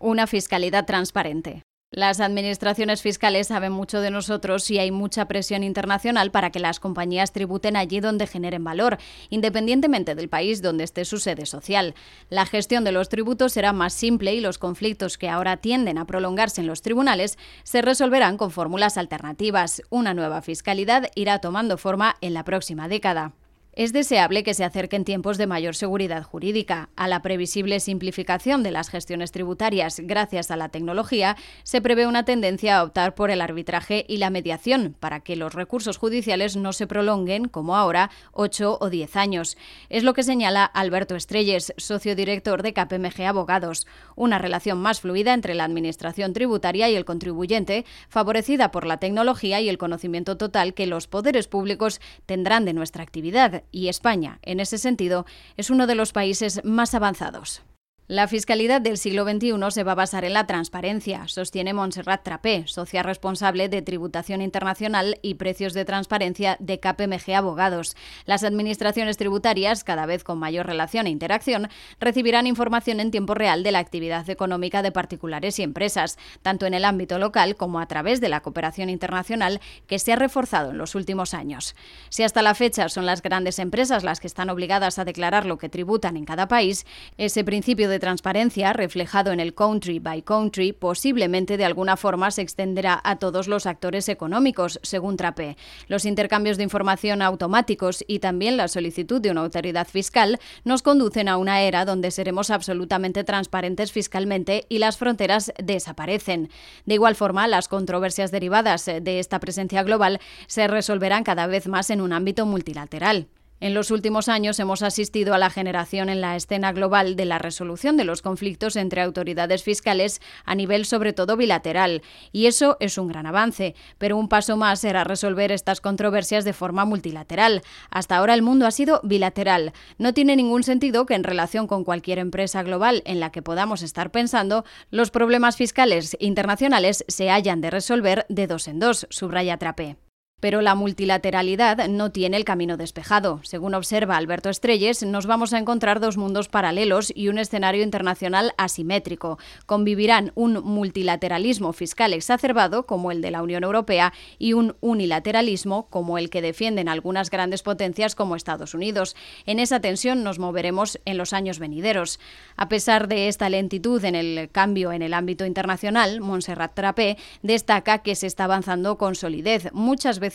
Una fiscalidad transparente. Las administraciones fiscales saben mucho de nosotros y hay mucha presión internacional para que las compañías tributen allí donde generen valor, independientemente del país donde esté su sede social. La gestión de los tributos será más simple y los conflictos que ahora tienden a prolongarse en los tribunales se resolverán con fórmulas alternativas. Una nueva fiscalidad irá tomando forma en la próxima década. Es deseable que se acerquen tiempos de mayor seguridad jurídica. A la previsible simplificación de las gestiones tributarias gracias a la tecnología, se prevé una tendencia a optar por el arbitraje y la mediación para que los recursos judiciales no se prolonguen, como ahora, 8 o 10 años. Es lo que señala Alberto Estrelles, socio director de KPMG Abogados. Una relación más fluida entre la administración tributaria y el contribuyente, favorecida por la tecnología y el conocimiento total que los poderes públicos tendrán de nuestra actividad y España, en ese sentido, es uno de los países más avanzados. La fiscalidad del siglo XXI se va a basar en la transparencia, sostiene Montserrat Trapé, socia responsable de Tributación Internacional y Precios de Transparencia de KPMG Abogados. Las administraciones tributarias, cada vez con mayor relación e interacción, recibirán información en tiempo real de la actividad económica de particulares y empresas, tanto en el ámbito local como a través de la cooperación internacional que se ha reforzado en los últimos años. Si hasta la fecha son las grandes empresas las que están obligadas a declarar lo que tributan en cada país, ese principio de transparencia reflejado en el country by country posiblemente de alguna forma se extenderá a todos los actores económicos, según Trape. Los intercambios de información automáticos y también la solicitud de una autoridad fiscal nos conducen a una era donde seremos absolutamente transparentes fiscalmente y las fronteras desaparecen. De igual forma, las controversias derivadas de esta presencia global se resolverán cada vez más en un ámbito multilateral. En los últimos años hemos asistido a la generación en la escena global de la resolución de los conflictos entre autoridades fiscales a nivel sobre todo bilateral, y eso es un gran avance, pero un paso más será resolver estas controversias de forma multilateral. Hasta ahora el mundo ha sido bilateral. No tiene ningún sentido que en relación con cualquier empresa global en la que podamos estar pensando, los problemas fiscales internacionales se hayan de resolver de dos en dos, subraya Trape. Pero la multilateralidad no tiene el camino despejado. Según observa Alberto Estrelles, nos vamos a encontrar dos mundos paralelos y un escenario internacional asimétrico. Convivirán un multilateralismo fiscal exacerbado, como el de la Unión Europea, y un unilateralismo, como el que defienden algunas grandes potencias como Estados Unidos. En esa tensión nos moveremos en los años venideros. A pesar de esta lentitud en el cambio en el ámbito internacional, Montserrat Trapé destaca que se está avanzando con solidez, muchas veces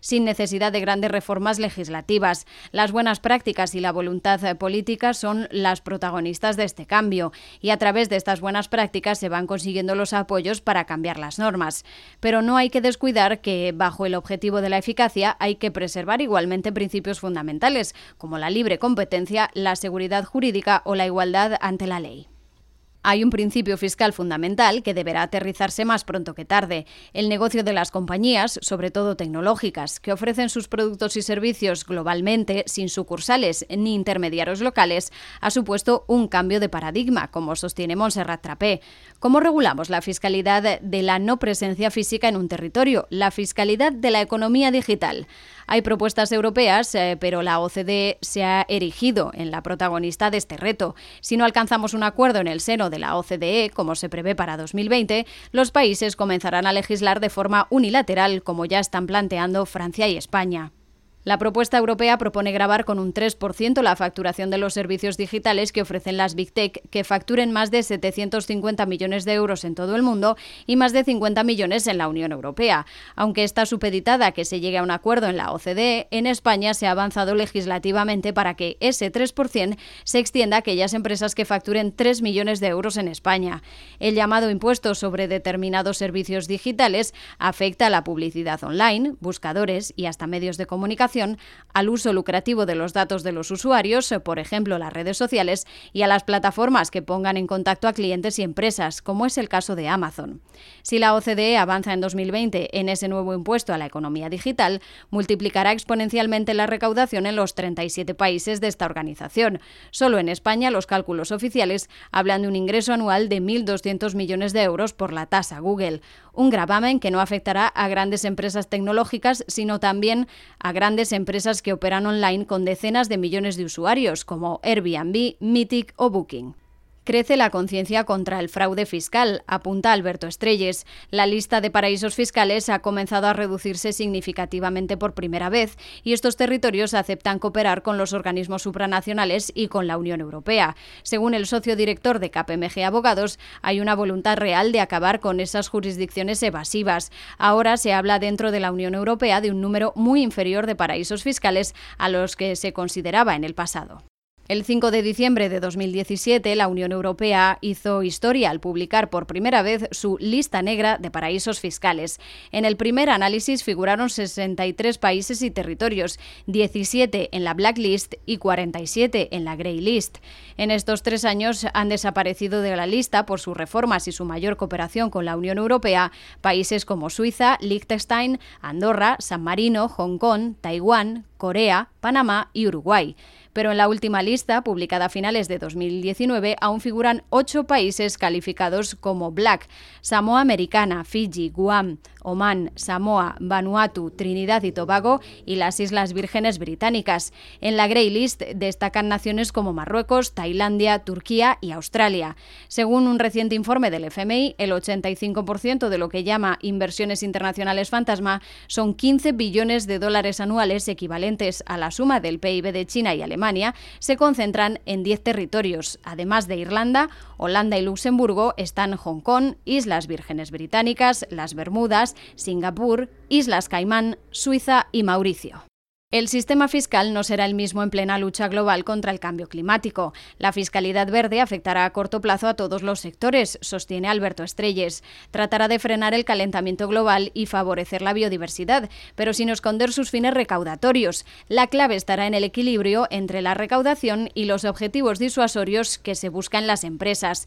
sin necesidad de grandes reformas legislativas. Las buenas prácticas y la voluntad política son las protagonistas de este cambio y a través de estas buenas prácticas se van consiguiendo los apoyos para cambiar las normas. Pero no hay que descuidar que bajo el objetivo de la eficacia hay que preservar igualmente principios fundamentales como la libre competencia, la seguridad jurídica o la igualdad ante la ley. Hay un principio fiscal fundamental que deberá aterrizarse más pronto que tarde. El negocio de las compañías, sobre todo tecnológicas, que ofrecen sus productos y servicios globalmente, sin sucursales ni intermediarios locales, ha supuesto un cambio de paradigma, como sostiene Montserrat Trapé. ¿Cómo regulamos la fiscalidad de la no presencia física en un territorio? La fiscalidad de la economía digital. Hay propuestas europeas, eh, pero la OCDE se ha erigido en la protagonista de este reto. Si no alcanzamos un acuerdo en el seno de la OCDE, como se prevé para 2020, los países comenzarán a legislar de forma unilateral, como ya están planteando Francia y España. La propuesta europea propone grabar con un 3% la facturación de los servicios digitales que ofrecen las Big Tech, que facturen más de 750 millones de euros en todo el mundo y más de 50 millones en la Unión Europea. Aunque está supeditada a que se llegue a un acuerdo en la OCDE, en España se ha avanzado legislativamente para que ese 3% se extienda a aquellas empresas que facturen 3 millones de euros en España. El llamado impuesto sobre determinados servicios digitales afecta a la publicidad online, buscadores y hasta medios de comunicación al uso lucrativo de los datos de los usuarios, por ejemplo las redes sociales, y a las plataformas que pongan en contacto a clientes y empresas, como es el caso de Amazon. Si la OCDE avanza en 2020 en ese nuevo impuesto a la economía digital, multiplicará exponencialmente la recaudación en los 37 países de esta organización. Solo en España los cálculos oficiales hablan de un ingreso anual de 1.200 millones de euros por la tasa Google, un gravamen que no afectará a grandes empresas tecnológicas, sino también a grandes empresas que operan online con decenas de millones de usuarios, como Airbnb, Mythic o Booking. Crece la conciencia contra el fraude fiscal, apunta Alberto Estrelles. La lista de paraísos fiscales ha comenzado a reducirse significativamente por primera vez y estos territorios aceptan cooperar con los organismos supranacionales y con la Unión Europea. Según el socio director de KPMG Abogados, hay una voluntad real de acabar con esas jurisdicciones evasivas. Ahora se habla dentro de la Unión Europea de un número muy inferior de paraísos fiscales a los que se consideraba en el pasado. El 5 de diciembre de 2017, la Unión Europea hizo historia al publicar por primera vez su lista negra de paraísos fiscales. En el primer análisis figuraron 63 países y territorios, 17 en la blacklist y 47 en la grey list. En estos tres años han desaparecido de la lista por sus reformas y su mayor cooperación con la Unión Europea países como Suiza, Liechtenstein, Andorra, San Marino, Hong Kong, Taiwán, Corea, Panamá y Uruguay pero en la última lista, publicada a finales de 2019, aún figuran ocho países calificados como Black, Samoa Americana, Fiji, Guam, Omán, Samoa, Vanuatu, Trinidad y Tobago y las Islas Vírgenes Británicas. En la Grey List destacan naciones como Marruecos, Tailandia, Turquía y Australia. Según un reciente informe del FMI, el 85% de lo que llama inversiones internacionales fantasma son 15 billones de dólares anuales equivalentes a la suma del PIB de China y Alemania, se concentran en 10 territorios. Además de Irlanda, Holanda y Luxemburgo están Hong Kong, Islas Vírgenes Británicas, las Bermudas, Singapur, Islas Caimán, Suiza y Mauricio. El sistema fiscal no será el mismo en plena lucha global contra el cambio climático. La fiscalidad verde afectará a corto plazo a todos los sectores, sostiene Alberto Estrelles. Tratará de frenar el calentamiento global y favorecer la biodiversidad, pero sin esconder sus fines recaudatorios. La clave estará en el equilibrio entre la recaudación y los objetivos disuasorios que se buscan las empresas.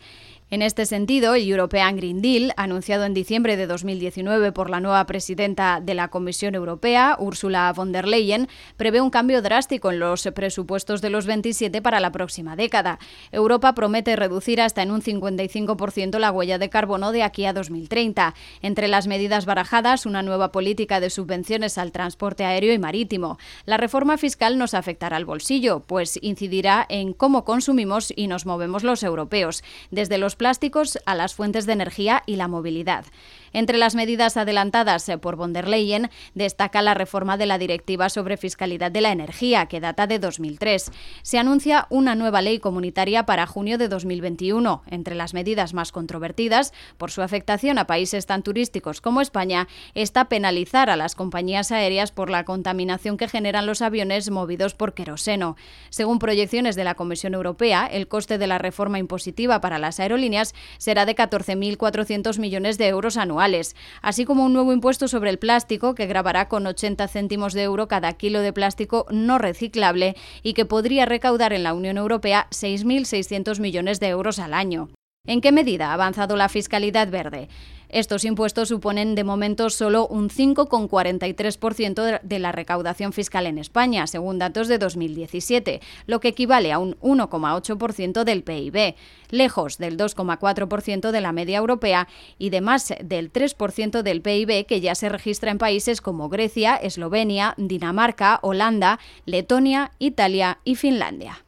En este sentido, el European Green Deal, anunciado en diciembre de 2019 por la nueva presidenta de la Comisión Europea, Ursula von der Leyen, prevé un cambio drástico en los presupuestos de los 27 para la próxima década. Europa promete reducir hasta en un 55% la huella de carbono de aquí a 2030. Entre las medidas barajadas, una nueva política de subvenciones al transporte aéreo y marítimo. La reforma fiscal nos afectará al bolsillo, pues incidirá en cómo consumimos y nos movemos los europeos, desde los plásticos a las fuentes de energía y la movilidad. Entre las medidas adelantadas eh, por von der Leyen destaca la reforma de la Directiva sobre Fiscalidad de la Energía, que data de 2003. Se anuncia una nueva ley comunitaria para junio de 2021. Entre las medidas más controvertidas, por su afectación a países tan turísticos como España, está penalizar a las compañías aéreas por la contaminación que generan los aviones movidos por queroseno. Según proyecciones de la Comisión Europea, el coste de la reforma impositiva para las aerolíneas será de 14.400 millones de euros así como un nuevo impuesto sobre el plástico que grabará con 80 céntimos de euro cada kilo de plástico no reciclable y que podría recaudar en la Unión Europea 6.600 millones de euros al año. ¿En qué medida ha avanzado la fiscalidad verde? Estos impuestos suponen de momento solo un 5,43% de la recaudación fiscal en España, según datos de 2017, lo que equivale a un 1,8% del PIB, lejos del 2,4% de la media europea y de más del 3% del PIB que ya se registra en países como Grecia, Eslovenia, Dinamarca, Holanda, Letonia, Italia y Finlandia.